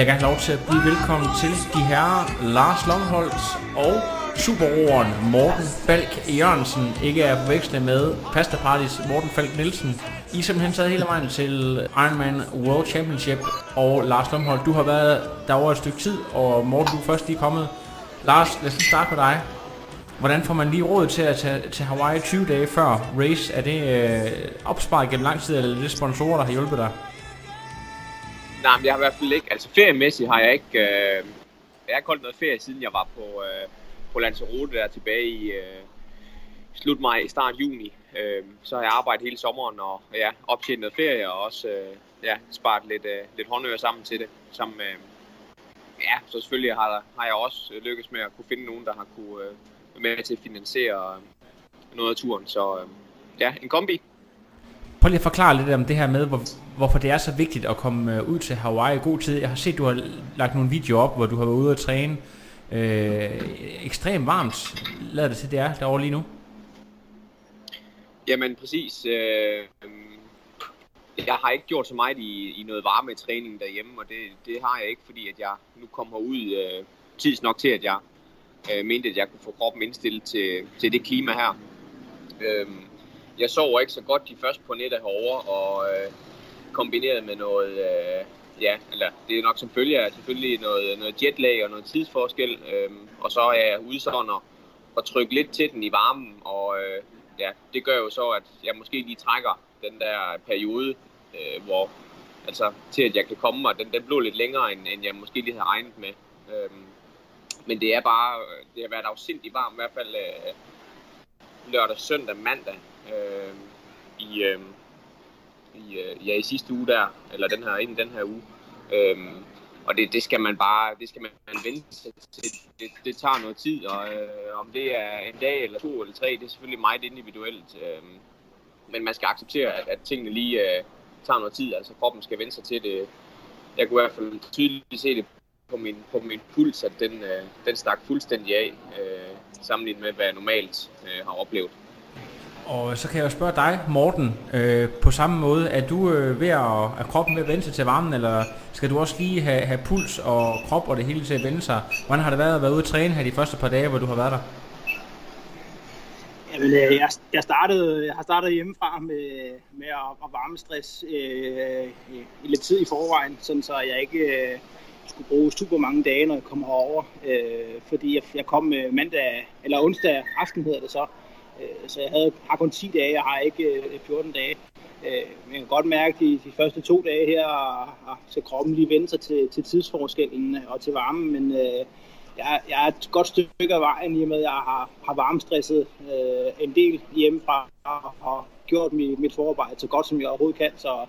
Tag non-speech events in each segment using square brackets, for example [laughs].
Jeg gerne have lov til at byde velkommen til de herrer Lars Longholdt og superroeren Morten Falk Jørgensen. Ikke er forvekslet med Pasta Parties Morten Falk Nielsen. I simpelthen sad hele vejen til Ironman World Championship. Og Lars Longholdt, du har været der over et stykke tid, og Morten, du er først lige kommet. Lars, lad os lige starte med dig. Hvordan får man lige råd til at tage til Hawaii 20 dage før race? Er det øh, opsparet gennem lang tid, eller er det sponsorer, der har hjulpet dig? Nej, men jeg har i hvert fald ikke, altså feriemæssigt har jeg ikke, øh, jeg har ikke holdt noget ferie, siden jeg var på, øh, på Lanzarote der tilbage i øh, slut maj, start juni. Øh, så har jeg arbejdet hele sommeren og ja, optjent noget ferie og også øh, ja, sparet lidt, øh, lidt håndører sammen til det. Sammen med, øh, ja, så selvfølgelig har, der, har jeg også øh, lykkes med at kunne finde nogen, der har kunne øh, være med til at finansiere øh, noget af turen. Så øh, ja, en kombi. Prøv lige at forklare lidt om det her med, hvor, hvorfor det er så vigtigt at komme øh, ud til Hawaii i god tid. Jeg har set, du har lagt nogle videoer op, hvor du har været ude at træne. Øh, ekstremt varmt lader det til, det er derovre lige nu. Jamen præcis. Øh, jeg har ikke gjort så meget i, i noget varme træning derhjemme, og det, det har jeg ikke, fordi at jeg nu kommer ud øh, tids nok til, at jeg øh, mente, at jeg kunne få kroppen indstillet til, til det klima her. Øh, jeg sover ikke så godt de første par nettet herovre, og øh, kombineret med noget, øh, ja, eller det er nok som følge af selvfølgelig noget, noget jetlag og noget tidsforskel, øh, og så er jeg ude sådan og, og trykke lidt til den i varmen, og øh, ja, det gør jo så, at jeg måske lige trækker den der periode, øh, hvor altså til at jeg kan komme mig, den, den blev lidt længere, end, end jeg måske lige havde regnet med. Øh, men det er bare, øh, det har været afsindigt varmt, i hvert fald øh, lørdag, søndag, mandag øh, i, øh, i, øh, ja, i sidste uge der, eller den her, inden den her uge. Øh, og det, det skal man bare, det skal man vente sig til. Det, det tager noget tid, og øh, om det er en dag eller to eller tre, det er selvfølgelig meget individuelt. Øh, men man skal acceptere, at, at tingene lige øh, tager noget tid, altså kroppen skal vende sig til det. Jeg kunne i hvert fald tydeligt se det på min, på min puls, at den, øh, den stak fuldstændig af, øh, sammenlignet med, hvad jeg normalt øh, har oplevet. Og så kan jeg jo spørge dig, Morten, øh, på samme måde, er du øh, ved at, er kroppen ved at vende sig til varmen, eller skal du også lige have, have puls og krop og det hele til at vende sig? Hvordan har det været at være ude at træne her de første par dage, hvor du har været der? Jamen, øh, jeg, jeg, startede, jeg har startet hjemmefra med, med at, at varmestress øh, i, i lidt tid i forvejen, sådan så jeg ikke øh, skulle bruge super mange dage, når jeg kommer herover. Øh, fordi jeg, jeg kom øh, mandag, eller onsdag aften hedder det så, øh, så jeg havde, har kun 10 dage, jeg har ikke øh, 14 dage. Øh, men jeg kan godt mærke de, de første to dage her, ah, at, kroppen lige vende sig til, til tidsforskellen øh, og til varmen, men øh, jeg, jeg er et godt stykke af vejen, i og med, at jeg har, har varmestresset øh, en del hjemmefra og, og gjort mit, mit forarbejde så godt, som jeg overhovedet kan. Så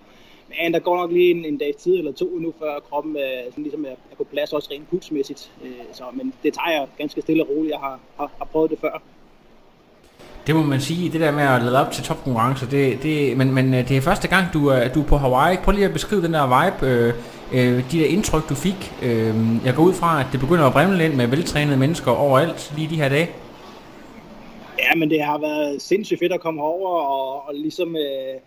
men der går nok lige en, en dag tid eller to nu, før kroppen øh, sådan ligesom er, er på plads, også rent pulsmæssigt. Øh, så, men det tager jeg ganske stille og roligt. Jeg har, har, har prøvet det før. Det må man sige, det der med at lade op til topkonkurrence, det, det, men, men øh, det er første gang, du er, du er på Hawaii. Prøv lige at beskrive den der vibe, øh, øh, de der indtryk, du fik. Øh, jeg går ud fra, at det begynder at brimle ind med veltrænede mennesker overalt lige de her dage. Ja, men det har været sindssygt fedt at komme over og, og ligesom øh,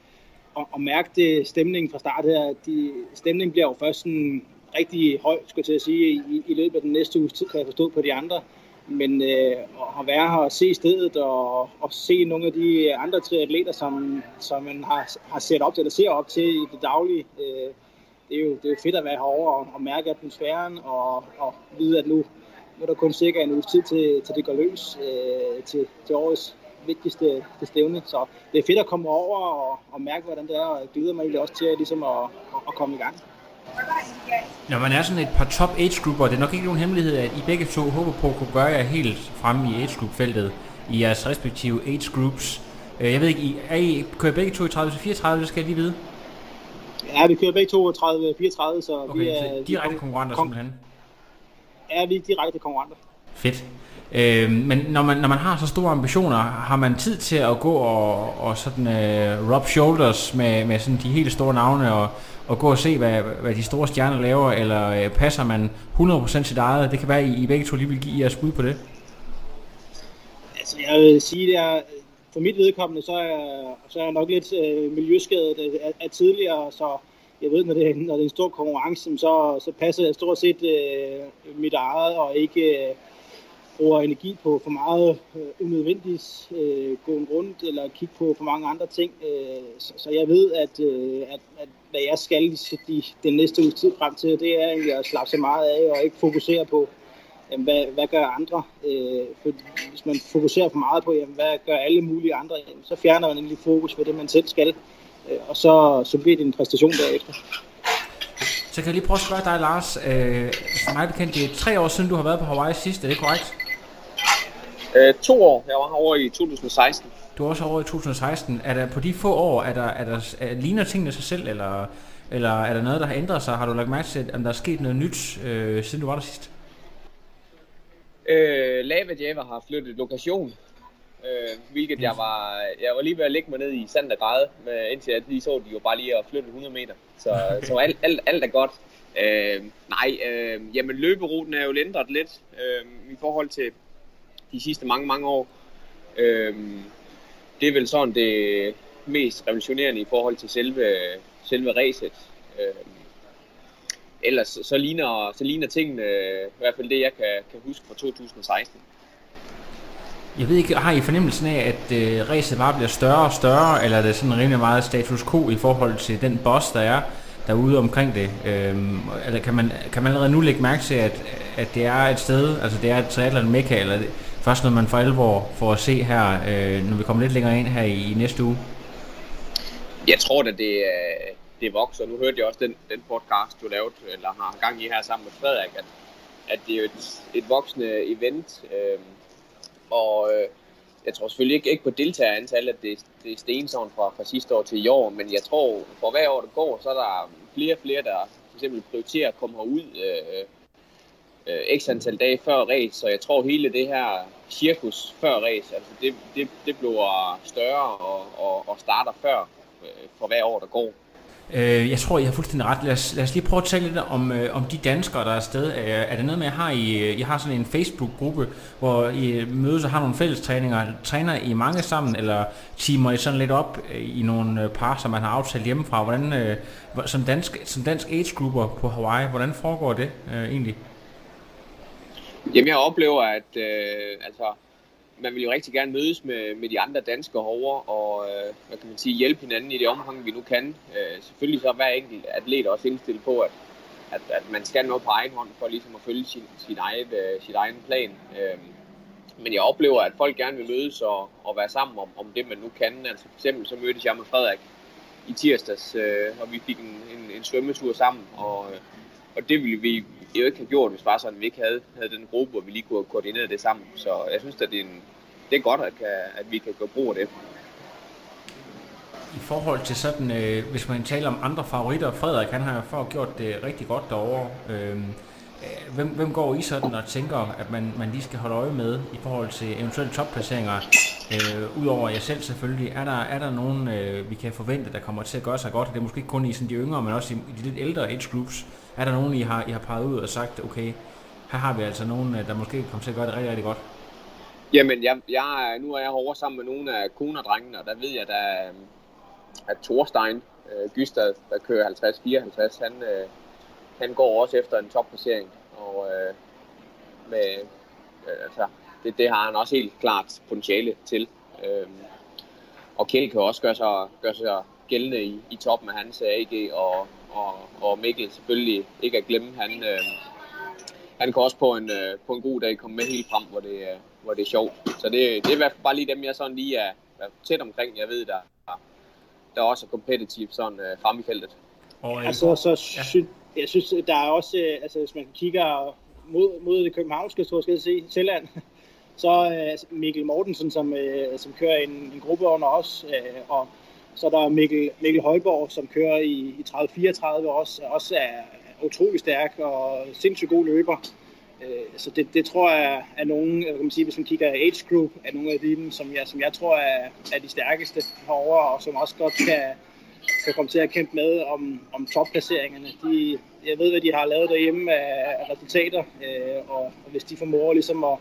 og, og mærke det stemningen fra start her. De, stemningen bliver jo først sådan rigtig høj, skulle jeg til at sige, i, i løbet af den næste uge tid, kan jeg forstå på de andre men øh, at være her og se stedet og, og se nogle af de andre triatleter, som, som man har, har set op til, eller ser op til i det daglige, øh, det, er jo, det er jo fedt at være herovre og, og mærke atmosfæren og, og vide, at nu, nu er der kun cirka en uges tid til, til det går løs øh, til, til årets vigtigste det stævne. Så det er fedt at komme over og, og mærke, hvordan det er, og jeg glæder mig egentlig også til ligesom at, at, at komme i gang. Når man er sådan et par top age grupper, det er nok ikke nogen hemmelighed, at I begge to håber på at kunne gøre jer helt fremme i age group feltet i jeres respektive age groups. Øh, Jeg ved ikke, I, er I, kører I begge to i 30-34, det skal jeg lige vide. Ja, vi kører begge to 30-34, så Okay, vi er så direkte konkurrenter kon- simpelthen. Ja, vi er direkte konkurrenter. Fedt. Øh, men når man, når man har så store ambitioner, har man tid til at gå og, og sådan øh, rub shoulders med, med sådan de helt store navne og, og gå og se, hvad, hvad de store stjerner laver, eller øh, passer man 100% sit eget? Det kan være, at I, I begge to lige vil give jeres bud på det. Altså, jeg vil sige, det er, for mit vedkommende, så er så er jeg nok lidt øh, miljøskadet af, af tidligere, så jeg ved, når det, er- når det er en stor konkurrence, så, så passer jeg stort set øh, mit eget, og ikke øh, bruger energi på for meget øh, unødvendigt øh, gå rundt, eller kigge på for mange andre ting. Øh, så, så jeg ved, at, øh, at, at hvad jeg skal de, de, den næste uges tid frem til, det er egentlig at slappe så meget af, og ikke fokusere på, jamen, hvad, hvad gør andre? Øh, for hvis man fokuserer for meget på, jamen, hvad gør alle mulige andre, jamen, så fjerner man egentlig fokus på det, man selv skal. Øh, og så, så bliver det en præstation derefter. Så kan jeg lige prøve at spørge dig, Lars. Øh, for mig bekendt, det er tre år siden, du har været på Hawaii sidst, er det korrekt? Øh, to år. Jeg var herovre i 2016. Du er også over i 2016. Er der på de få år, er der, er der, er, ligner tingene sig selv, eller, eller er der noget, der har ændret sig? Har du lagt mærke til, om der er sket noget nyt, øh, siden du var der sidst? Øh, Lava Java har flyttet lokation, øh, hvilket jeg var, jeg var lige ved at lægge mig ned i sandt og græde, med, indtil jeg lige så, at de jo bare lige at flytte 100 meter. Så, okay. [laughs] så alt, alt, alt er godt. Øh, nej, øh, jamen løberuten er jo ændret lidt øh, i forhold til de sidste mange, mange år. Øh, det er vel sådan det mest revolutionerende i forhold til selve, selve racet. Øh, ellers så- ligner, så ligner tingene i hvert fald det, jeg kan, kan huske fra 2016. Jeg ved ikke, har I fornemmelsen af, at øh, racet bare bliver større og større, eller er det sådan rimelig meget status quo i forhold til den boss, der er derude omkring det? Øhm, eller kan man, kan man allerede nu lægge mærke til, at, at det er et sted, altså det er et triathlon mekka, eller det først noget, man for alvor får at se her, øh, når vi kommer lidt længere ind her i, i næste uge? Jeg tror da, det, øh, det vokser. Nu hørte jeg også den, den podcast, du lavede, eller har gang i her sammen med Frederik, at, at det er jo et, et voksende event. Øh, og øh, jeg tror selvfølgelig ikke, ikke på deltagerantallet, at det, det er stensovn fra, fra sidste år til i år, men jeg tror, for hver år, der går, så er der flere og flere, der for eksempel prioriterer at komme herud øh, øh, x antal dage før race, så jeg tror hele det her cirkus før race, altså det, det, det bliver større og, og, og starter før øh, for hver år, der går. Øh, jeg tror, jeg har fuldstændig ret. Lad os, lad os lige prøve at tale lidt om, øh, om de danskere, der er afsted. Øh, er det noget med, at har I, øh, I har sådan en Facebook-gruppe, hvor I øh, mødes og har nogle fælles træninger? Træner I mange sammen, eller timer I sådan lidt op øh, i nogle par, som man har aftalt hjemmefra? Hvordan, øh, som, dansk, som dansk age-grupper på Hawaii, hvordan foregår det øh, egentlig? Jamen jeg oplever, at øh, altså, man vil jo rigtig gerne mødes med, med de andre danskere herovre og øh, hvad kan man sige, hjælpe hinanden i det omfang, vi nu kan. Øh, selvfølgelig så er hver enkelt atlet også indstillet på, at, at, at man skal noget på egen hånd for ligesom at følge sin, sin, eget, øh, sin egen plan. Øh, men jeg oplever, at folk gerne vil mødes og, og være sammen om, om det, man nu kan. Altså for eksempel så mødtes jeg med Frederik i tirsdags, øh, og vi fik en, en, en svømmetur sammen, og, øh, og det ville vi jo ikke have gjort, hvis bare sådan, vi ikke havde, havde den gruppe, hvor vi lige kunne have koordineret det sammen. Så jeg synes, at det er, en, det er godt, at, kan, at vi kan gøre brug af det. I forhold til sådan, øh, hvis man taler om andre favoritter, Frederik han har jo gjort det rigtig godt derovre. Øhm, øh, hvem, hvem går I sådan og tænker, at man, man lige skal holde øje med i forhold til eventuelle topplaceringer? Øh, Udover jer selv selvfølgelig, er der, er der nogen, øh, vi kan forvente, der kommer til at gøre sig godt? Det er måske ikke kun i sådan de yngre, men også i, i de lidt ældre age groups. Er der nogen, I har, I har peget ud og sagt, okay, her har vi altså nogen, øh, der måske kommer til at gøre det rigtig, rigtig godt? Jamen, jeg, jeg, nu er jeg herovre sammen med nogle af konerdrengene, og der ved jeg, at, øh, at Thorstein øh, Gystad, der kører 50-54, han, øh, han går også efter en topplacering. Og øh, med, øh, altså, det, det har han også helt klart potentiale til. Øh, og Kjeld kan også gøre sig, gøre sig gældende i, i toppen af hans AG, og, og, og Mikkel selvfølgelig ikke at glemme. Han, øh, han kan også på en, øh, på en god dag komme med helt frem, hvor det, øh, hvor det er sjovt. Så det, det er i hvert fald bare lige dem, jeg sådan lige er, er tæt omkring. Jeg ved, der, der også er competitive sådan øh, frem i feltet. Og, øh, Altså, så sy- jeg synes, der er også, øh, altså hvis man kigger mod, mod det københavnske, så skal jeg se, Sjælland, [laughs] så øh, Mikkel Mortensen, som, øh, som kører en, en gruppe under os, øh, og så er der Mikkel, Mikkel Højborg, som kører i, i 30-34 også, også er utrolig stærk og sindssygt god løber. Øh, så det, det tror jeg er nogen, øh, kan man sige, hvis man kigger age group, er nogle af dem, som jeg, som jeg tror er, er de stærkeste herovre, og som også godt kan, kan komme til at kæmpe med om, om topplaceringerne. De, jeg ved, hvad de har lavet derhjemme af, af resultater, øh, og, og hvis de formår ligesom at,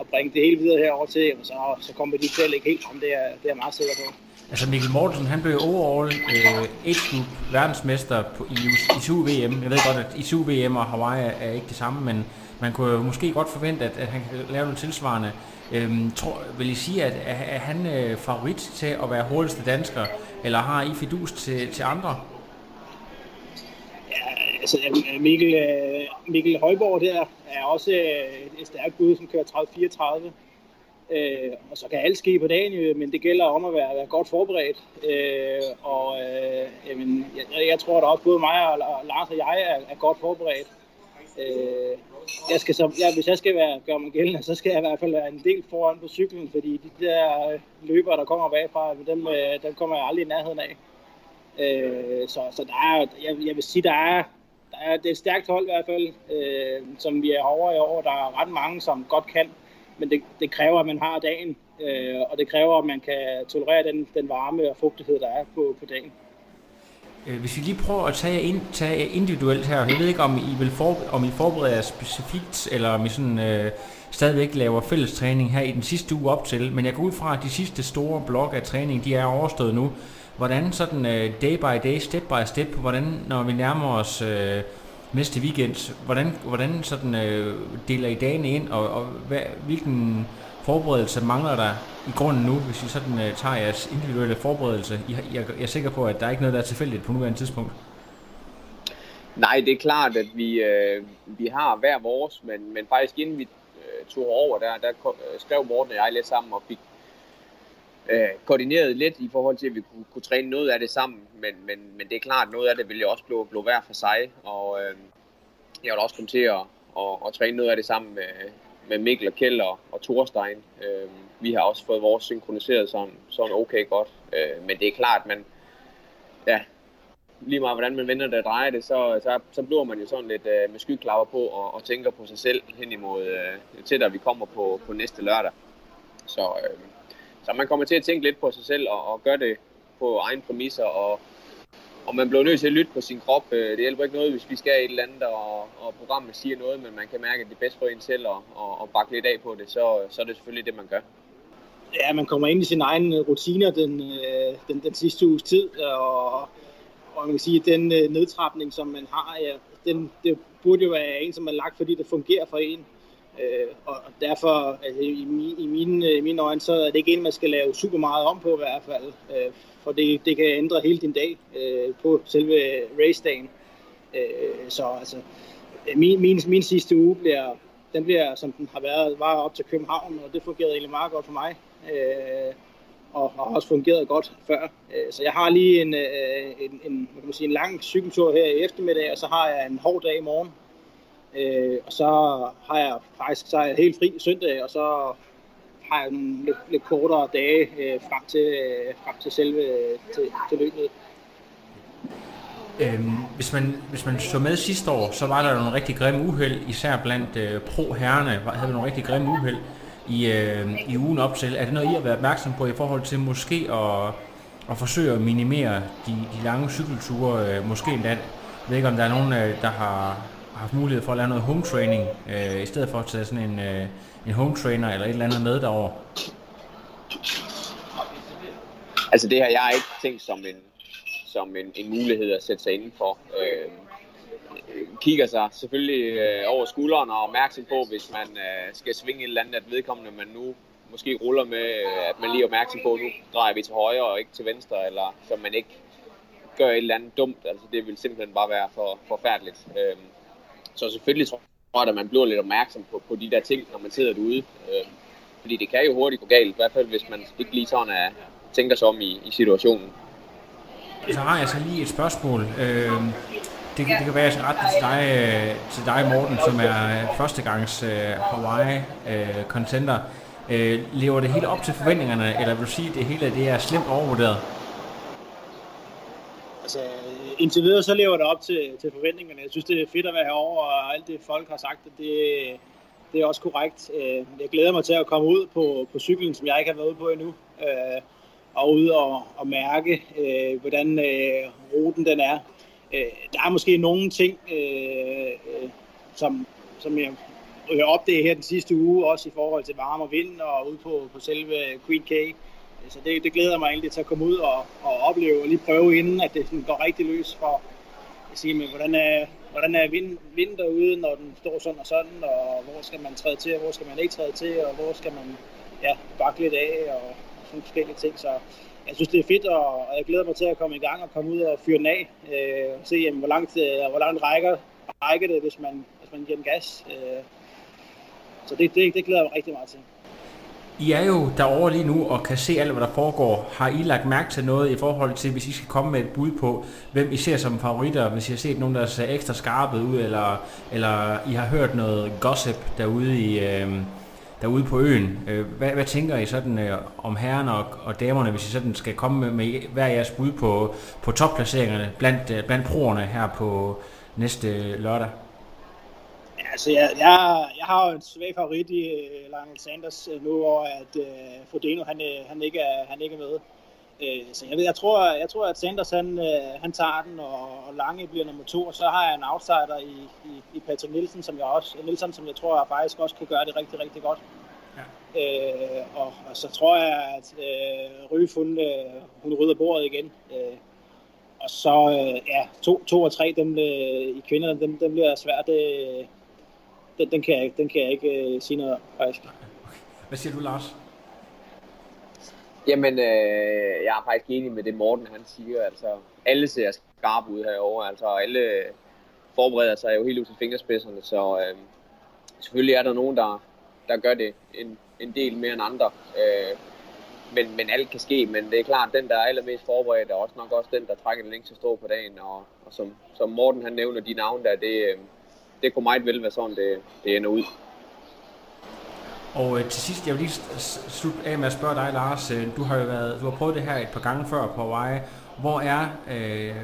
at bringe det hele videre herover til, så, så kommer de til at lægge helt om, Det er, det er jeg meget sikker på. Altså Mikkel Mortensen, han blev overall øh, age group verdensmester på, i, i SU-VM. Jeg ved godt, at i SU-VM og Hawaii er ikke det samme, men man kunne jo måske godt forvente, at, at han kan lave noget tilsvarende. Øhm, tror, vil I sige, at er, er han øh, favorit til at være hurtigste dansker, eller har I fidus til, til andre? Ja, altså Mikkel, øh, Mikkel Højborg der er også øh, et stærkt bud, som kører 30-34. Øh, og så kan alt ske på dagen, øh, men det gælder om at være, være godt forberedt. Øh, og øh, jamen, jeg, jeg tror da også, både mig og Lars og jeg er, er godt forberedt. Øh, jeg skal så, ja, hvis jeg skal være, gøre mig gældende, så skal jeg i hvert fald være en del foran på cyklen, fordi de der øh, løbere, der kommer bagfra, dem, øh, dem kommer jeg aldrig i nærheden af. Øh, så, så der er, jeg, jeg vil sige, der er, der er, det er et stærkt hold i hvert fald, øh, som vi er over i år. Der er ret mange, som godt kan, men det, det kræver, at man har dagen, øh, og det kræver, at man kan tolerere den, den varme og fugtighed, der er på, på dagen. Øh, hvis vi lige prøver at tage, ind, tage individuelt her, jeg ved ikke, om I vil for, om I forbereder jer specifikt, eller om I sådan, øh, stadigvæk laver fælles træning her i den sidste uge op til, men jeg går ud fra, at de sidste store blok af træning, de er overstået nu. Hvordan sådan øh, day by day, step by step, hvordan når vi nærmer os øh, næste weekend, hvordan, hvordan sådan øh, deler I dagene ind, og, og hvad, hvilken forberedelse mangler der i grunden nu, hvis I sådan øh, tager jeres individuelle forberedelse? I, jeg, jeg er sikker på, at der er ikke noget, der er tilfældigt på nuværende tidspunkt. Nej, det er klart, at vi, øh, vi har hver vores, men, men faktisk inden vi øh, tog over, der, der øh, skrev Morten og jeg lidt sammen og fik øh, koordineret lidt i forhold til, at vi kunne, kunne træne noget af det sammen. Men, men, men det er klart, at noget af det ville jo også blive, blive hver for sig, og øh, jeg vil også komme til at, at, at træne noget af det sammen med, med Mikkel og Kjell og, og Thorstein. Øh, vi har også fået vores synkroniseret sådan, sådan okay godt. Øh, men det er klart, man, ja, lige meget hvordan man vender det og drejer det, så, så, så bliver man jo sådan lidt øh, med skyklapper på og, og tænker på sig selv hen imod øh, til, da vi kommer på, på næste lørdag. Så, øh, så man kommer til at tænke lidt på sig selv og, og gøre det på egen præmisser, og, og man bliver nødt til at lytte på sin krop. Øh, det hjælper ikke noget, hvis vi skal et eller andet, og, og programmet siger noget, men man kan mærke, at det er bedst for en selv og, og, og bakke lidt af på det, så, så er det selvfølgelig det, man gør. Ja, man kommer ind i sin egen øh, rutiner den, øh, den, den sidste uges tid, og, og man kan sige, at den nedtrapning, som man har, ja, den, det burde jo være en, som man lagt, fordi det fungerer for en. Øh, og derfor, altså, i, mi- i, mine, i mine øjne, så er det ikke en, man skal lave super meget om på i hvert fald. Øh, for det, det kan ændre hele din dag øh, på selve racedagen. Øh, så altså, min, min, min sidste uge bliver, den bliver, som den har været, var op til København, og det fungerede egentlig meget godt for mig. Øh, og har også fungeret godt før. Øh, så jeg har lige en, øh, en, en, hvad kan man sige, en lang cykeltur her i eftermiddag, og så har jeg en hård dag i morgen. Øh, og så har jeg faktisk så er jeg helt fri søndag, og så har jeg nogle lidt, lidt kortere dage øh, frem, til, øh, frem til selve til, til løbet. Øhm, hvis, man, hvis man så med sidste år, så var der nogle rigtig grimme uheld, især blandt øh, pro-herrerne var- havde vi nogle rigtig grimme uheld i, øh, i ugen op til. Er det noget, I har været opmærksom på i forhold til måske at, at forsøge at minimere de, de lange cykelture? Øh, måske endda, jeg ved ikke om der er nogen, øh, der har haft mulighed for at lave noget home training, øh, i stedet for at tage sådan en, øh, en home trainer eller et eller andet med derover. Altså det her, jeg har ikke tænkt som en, som en, en mulighed at sætte sig indenfor. Øh, kigger sig selvfølgelig øh, over skulderen og er opmærksom på, hvis man øh, skal svinge et eller andet, at vedkommende man nu måske ruller med, øh, at man lige er opmærksom på, at nu drejer vi til højre og ikke til venstre, eller så man ikke gør et eller andet dumt. Altså det vil simpelthen bare være for forfærdeligt. Øh, så selvfølgelig tror jeg, at man bliver lidt opmærksom på, på de der ting, når man sidder derude. Øh, fordi det kan jo hurtigt gå galt, i hvert fald hvis man ikke lige sådan er, tænker sig om i, i situationen. Så har jeg så lige et spørgsmål. Øh, det, kan, det kan være, at jeg til dig, øh, til dig, Morten, som er øh, førstegangs øh, Hawaii-contender. Øh, lever det hele op til forventningerne, eller vil du sige, at det hele det er slemt overvurderet? Altså, indtil videre så lever det op til, til forventningerne. Jeg synes, det er fedt at være herovre, og alt det folk har sagt, det, det er også korrekt. Øh, jeg glæder mig til at komme ud på, på cyklen, som jeg ikke har været ude på endnu, øh, og ud og, og mærke, øh, hvordan ruten den er. Der er måske nogle ting, som, som jeg opdagede her den sidste uge, også i forhold til varme og vind, og ude på, på selve Queen K. Så det, det glæder mig egentlig til at komme ud og, og opleve og lige prøve inden, at det sådan går rigtig løs for at sige, men hvordan er, hvordan er vind, vind derude, når den står sådan og sådan, og hvor skal man træde til, og hvor skal man ikke træde til, og hvor skal man ja, bakke lidt af, og sådan forskellige ting. Så jeg synes, det er fedt, og, og jeg glæder mig til at komme i gang og komme ud og fyre den af, øh, og se, jamen, hvor langt, øh, hvor langt rækker, rækker det, hvis man, hvis man giver den gas. Øh, så det, det, det glæder jeg mig rigtig meget til. I er jo derovre lige nu og kan se alt, hvad der foregår. Har I lagt mærke til noget i forhold til, hvis I skal komme med et bud på, hvem I ser som favoritter? Hvis I har set nogen, der ser ekstra skarpet ud, eller, eller I har hørt noget gossip derude, i, øh, derude på øen. Øh, hvad, hvad tænker I sådan øh, om herrerne og, og damerne, hvis I sådan skal komme med, med hver jeres bud på, på topplaceringerne blandt, øh, blandt proerne her på næste lørdag? Altså, jeg, jeg, jeg har jo en svag favorit i uh, Lionel Sanders uh, nu, hvor at uh, Frodeno, han, han, ikke er, han ikke er med. Uh, så jeg, ved, jeg, tror, jeg tror, at Sanders han, uh, han tager den, og, og Lange bliver nummer to, og så har jeg en outsider i, i, i Patrick Nielsen, som jeg også, Nielsen, som jeg tror jeg faktisk også kan gøre det rigtig, rigtig godt. Ja. Uh, og, og, så tror jeg, at uh, Ryf, hun, uh, hun rydder bordet igen. Uh, og så, uh, ja, to, to og tre, dem, uh, i kvinderne, dem, dem bliver svært. Uh, den, den, kan jeg, den kan jeg ikke uh, sige noget om, faktisk. Hvad siger du, Lars? Jamen, øh, jeg er faktisk enig med det, Morten han siger. Altså, alle ser skarpe ud herovre. Altså, alle forbereder sig jo helt ud til fingerspidserne, så øh, selvfølgelig er der nogen, der, der gør det en, en del mere end andre. Øh, men, men alt kan ske, men det er klart, at den, der er allermest forberedt, er også nok også den, der trækker den længste strå på dagen. Og, og som, som Morten han nævner, de navne der, det, øh, det kunne meget vel være sådan, det, det ender ud. Og øh, til sidst, jeg vil lige slutte af med at spørge dig, Lars. Øh, du har jo været, du har prøvet det her et par gange før på Hawaii. Hvor er øh,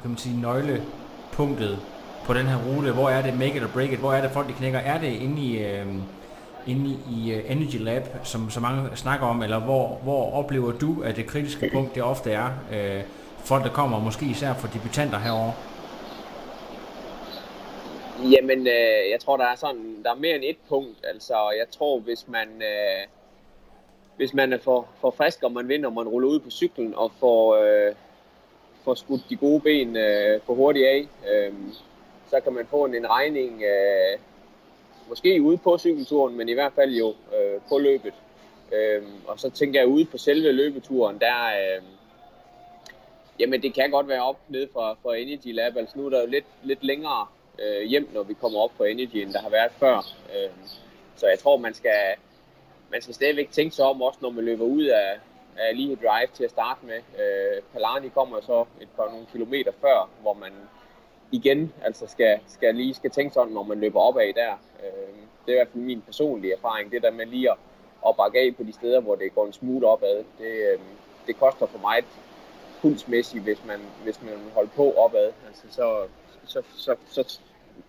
hvad kan man sige, nøglepunktet på den her rute? Hvor er det make it or break it? Hvor er det folk, de knækker? Er det inde i, øh, inde i uh, Energy Lab, som så mange snakker om, eller hvor, hvor oplever du, at det kritiske [clears throat] punkt det ofte er øh, folk, der kommer, måske især for debutanter herover? Jamen, øh, jeg tror, der er sådan, der er mere end et punkt. Altså, jeg tror, hvis man, øh, hvis man er for, for frisk, og man vinder, og man ruller ud på cyklen, og får, øh, får skudt de gode ben øh, for hurtigt af, øh, så kan man få en, en regning, øh, måske ude på cykelturen, men i hvert fald jo øh, på løbet. Øh, og så tænker jeg ude på selve løbeturen, der, øh, jamen det kan godt være op nede fra, fra Energy Lab, altså nu er der jo lidt, lidt længere øh, hjem, når vi kommer op på Energy, end der har været før. Øh, så jeg tror, man skal, man skal stadigvæk tænke sig om, også når man løber ud af, af lige drive til at starte med. Øh, Palani kommer så et par nogle kilometer før, hvor man igen altså skal, skal lige skal tænke sådan, når man løber opad der. Øh, det er i hvert fald min personlige erfaring, det der med lige at, at bakke af på de steder, hvor det går en smule opad. Det, øh, det koster for mig pulsmæssigt, hvis man, hvis man holder på opad. Altså, så, så, så, så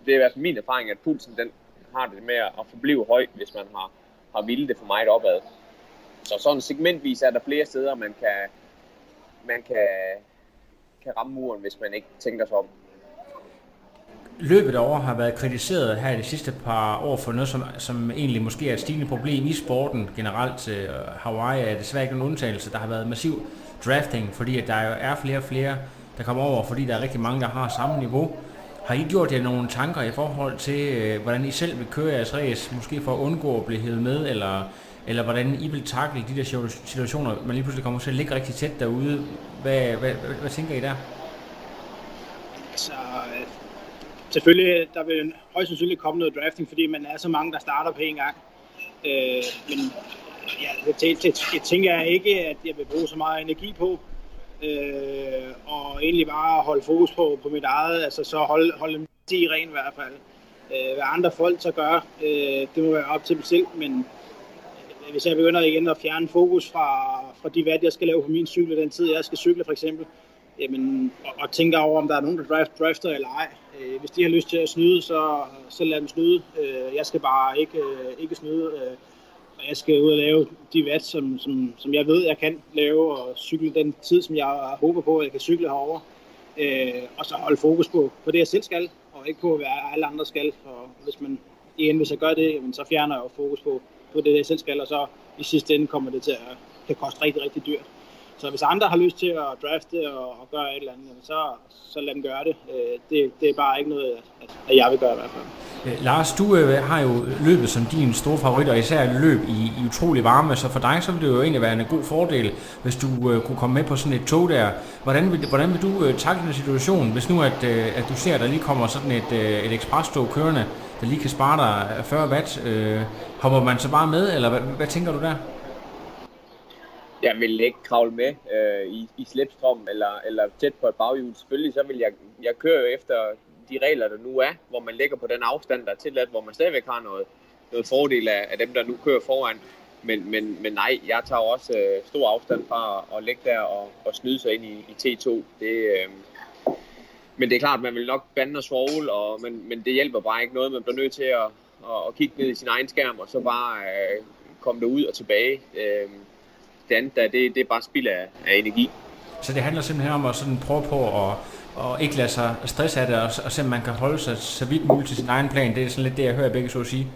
det er i hvert fald min erfaring, at pulsen den har det med at forblive høj, hvis man har, har vildt det for meget opad. Så sådan segmentvis er der flere steder, man kan, man kan, kan ramme muren, hvis man ikke tænker sig om. Løbet over har været kritiseret her de sidste par år for noget, som, som egentlig måske er et stigende problem i sporten generelt. Øh, Hawaii er desværre ikke en undtagelse. Der har været massiv drafting, fordi at der jo er flere og flere, der kommer over, fordi der er rigtig mange, der har samme niveau. Har I gjort jer nogle tanker i forhold til, øh, hvordan I selv vil køre jeres race, måske for at undgå at blive hævet med, eller, eller hvordan I vil takle de der situationer, man lige pludselig kommer til at ligge rigtig tæt derude? Hvad, hvad, hvad, hvad tænker I der? Altså, øh, selvfølgelig, der vil højst sandsynligt komme noget drafting, fordi man er så mange, der starter på en gang. Øh, men ja, det, det, det, det tænker jeg ikke, at jeg vil bruge så meget energi på. Øh, og egentlig bare holde fokus på, på mit eget, altså så holde, holde dem i ren i hvert fald. Øh, hvad andre folk så gør, øh, det må være op til dem selv, men øh, hvis jeg begynder igen at fjerne fokus fra, fra de valg, jeg skal lave på min cykel, den tid, jeg skal cykle for eksempel, jamen, og, og tænker over, om der er nogen, der draft, drafter eller ej. Øh, hvis de har lyst til at snyde, så, så lad dem snyde. Øh, jeg skal bare ikke, øh, ikke snyde. Øh, og jeg skal ud og lave de vats, som, som, som jeg ved, jeg kan lave, og cykle den tid, som jeg håber på, at jeg kan cykle herover. Øh, og så holde fokus på, på det, jeg selv skal, og ikke på, hvad alle andre skal. Og hvis man igen, hvis jeg gør det, jamen, så fjerner jeg jo fokus på, på det, jeg selv skal, og så i sidste ende kommer det til at kan koste rigtig, rigtig dyrt. Så hvis andre har lyst til at drafte og, og gøre et eller andet, så, så lad dem gøre det. Øh, det. Det er bare ikke noget, at, at jeg vil gøre i hvert fald. Øh, Lars, du øh, har jo løbet som din store favorit, og især løb i, i utrolig varme, så for dig så ville det jo egentlig være en god fordel, hvis du øh, kunne komme med på sådan et tog der. Hvordan vil, hvordan vil du øh, takle den situation, hvis nu at, øh, at du ser, at der lige kommer sådan et, øh, et eksprestog kørende, der lige kan spare dig 40 watt, øh, hopper man så bare med, eller hvad, hvad tænker du der? Jeg vil ikke kravle med øh, i, i slipstrøm eller, eller tæt på et baghjul. Selvfølgelig så vil jeg, jeg kører jo efter de regler, der nu er, hvor man ligger på den afstand, der er tilladt, hvor man stadigvæk har noget, noget fordel af, af dem, der nu kører foran. Men, men, men nej, jeg tager også øh, stor afstand fra at ligge der og, og snyde sig ind i, i T2. Det, øh, men det er klart, man vil nok bande og svogle, og, men, men det hjælper bare ikke noget. Man bliver nødt til at, at, at kigge ned i sin egen skærm, og så bare øh, komme derud og tilbage. Øh, det andet, der, det, det er bare spild af, af energi. Så det handler simpelthen om at sådan prøve på at og ikke lade sig stresse af det, og, og se, man kan holde sig så vidt muligt til sin egen plan. Det er sådan lidt det, jeg hører begge så at sige.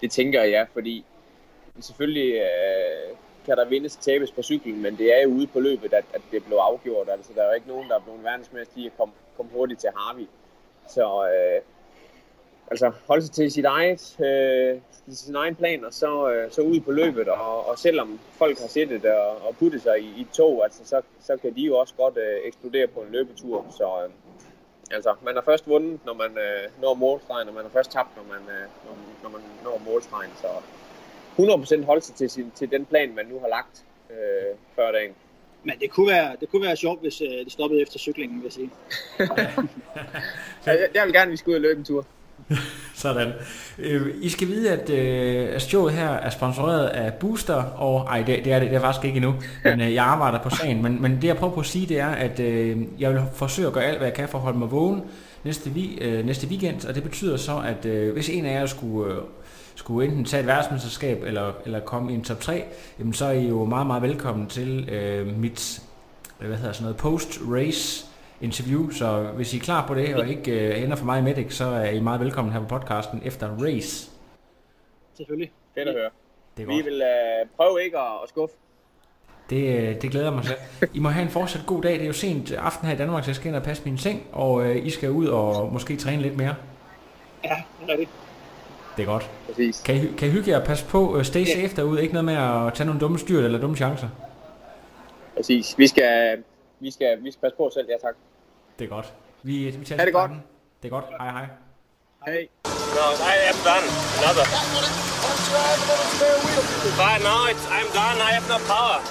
Det tænker jeg, fordi selvfølgelig øh, kan der vindes og tabes på cyklen, men det er jo ude på løbet, at, at det blev afgjort. Altså, der er jo ikke nogen, der er blevet verdensmester i at komme, komme hurtigt til Harvey. Så øh, altså, holde sig til sit eget, øh, sin egen plan, og så, øh, så ud på løbet. Og, og selvom folk har set det og, og puttet sig i, i tog, altså, så, så kan de jo også godt øh, eksplodere på en løbetur. Så øh, altså, man har først vundet, når man øh, når målstregen, og man har først tabt, når man, øh, når, når man når målstregen. Så 100% holde sig til, sin, til den plan, man nu har lagt øh, før dagen. Men det kunne være, det kunne være sjovt, hvis øh, det stoppede efter cyklingen, vil jeg sige. [laughs] jeg, jeg vil gerne, at vi skal ud og løbe en tur. [laughs] Sådan. Øh, I skal vide, at, øh, at showet her er sponsoreret af Booster, og ej, det, det, er det, det er faktisk ikke endnu, men øh, jeg arbejder på sagen. Men, men det jeg prøver på at sige, det er, at øh, jeg vil forsøge at gøre alt, hvad jeg kan for at holde mig vågen næste, vi, øh, næste weekend, og det betyder så, at øh, hvis en af jer skulle... Øh, skulle enten tage et verdensmesterskab eller, eller komme i en top 3, jamen så er I jo meget, meget velkommen til øh, mit hvad hedder sådan noget, post-race interview, så hvis I er klar på det, og ikke øh, ender for mig i Medic, så er I meget velkommen her på podcasten efter race. Selvfølgelig. Fedt at høre. Det er Vi godt. vil øh, prøve ikke at, at skuffe. Det, øh, det glæder mig til. I må have en fortsat god dag. Det er jo sent aften her i Danmark, så jeg skal ind og passe min seng, og øh, I skal ud og måske træne lidt mere. Ja, det er rigtigt. Det er godt. Præcis. Kan I, kan I hygge jer og passe på? Øh, Stay Ja. safe derude. Ikke noget med at tage nogle dumme styrt eller dumme chancer. Præcis. Vi skal, vi skal, vi skal passe på os selv, ja tak. Det er godt. Vi, vi tager Ha' det godt. Det er godt. Hej hej. Hej. No, I am done. Another. But now it's, I'm done. I have no power.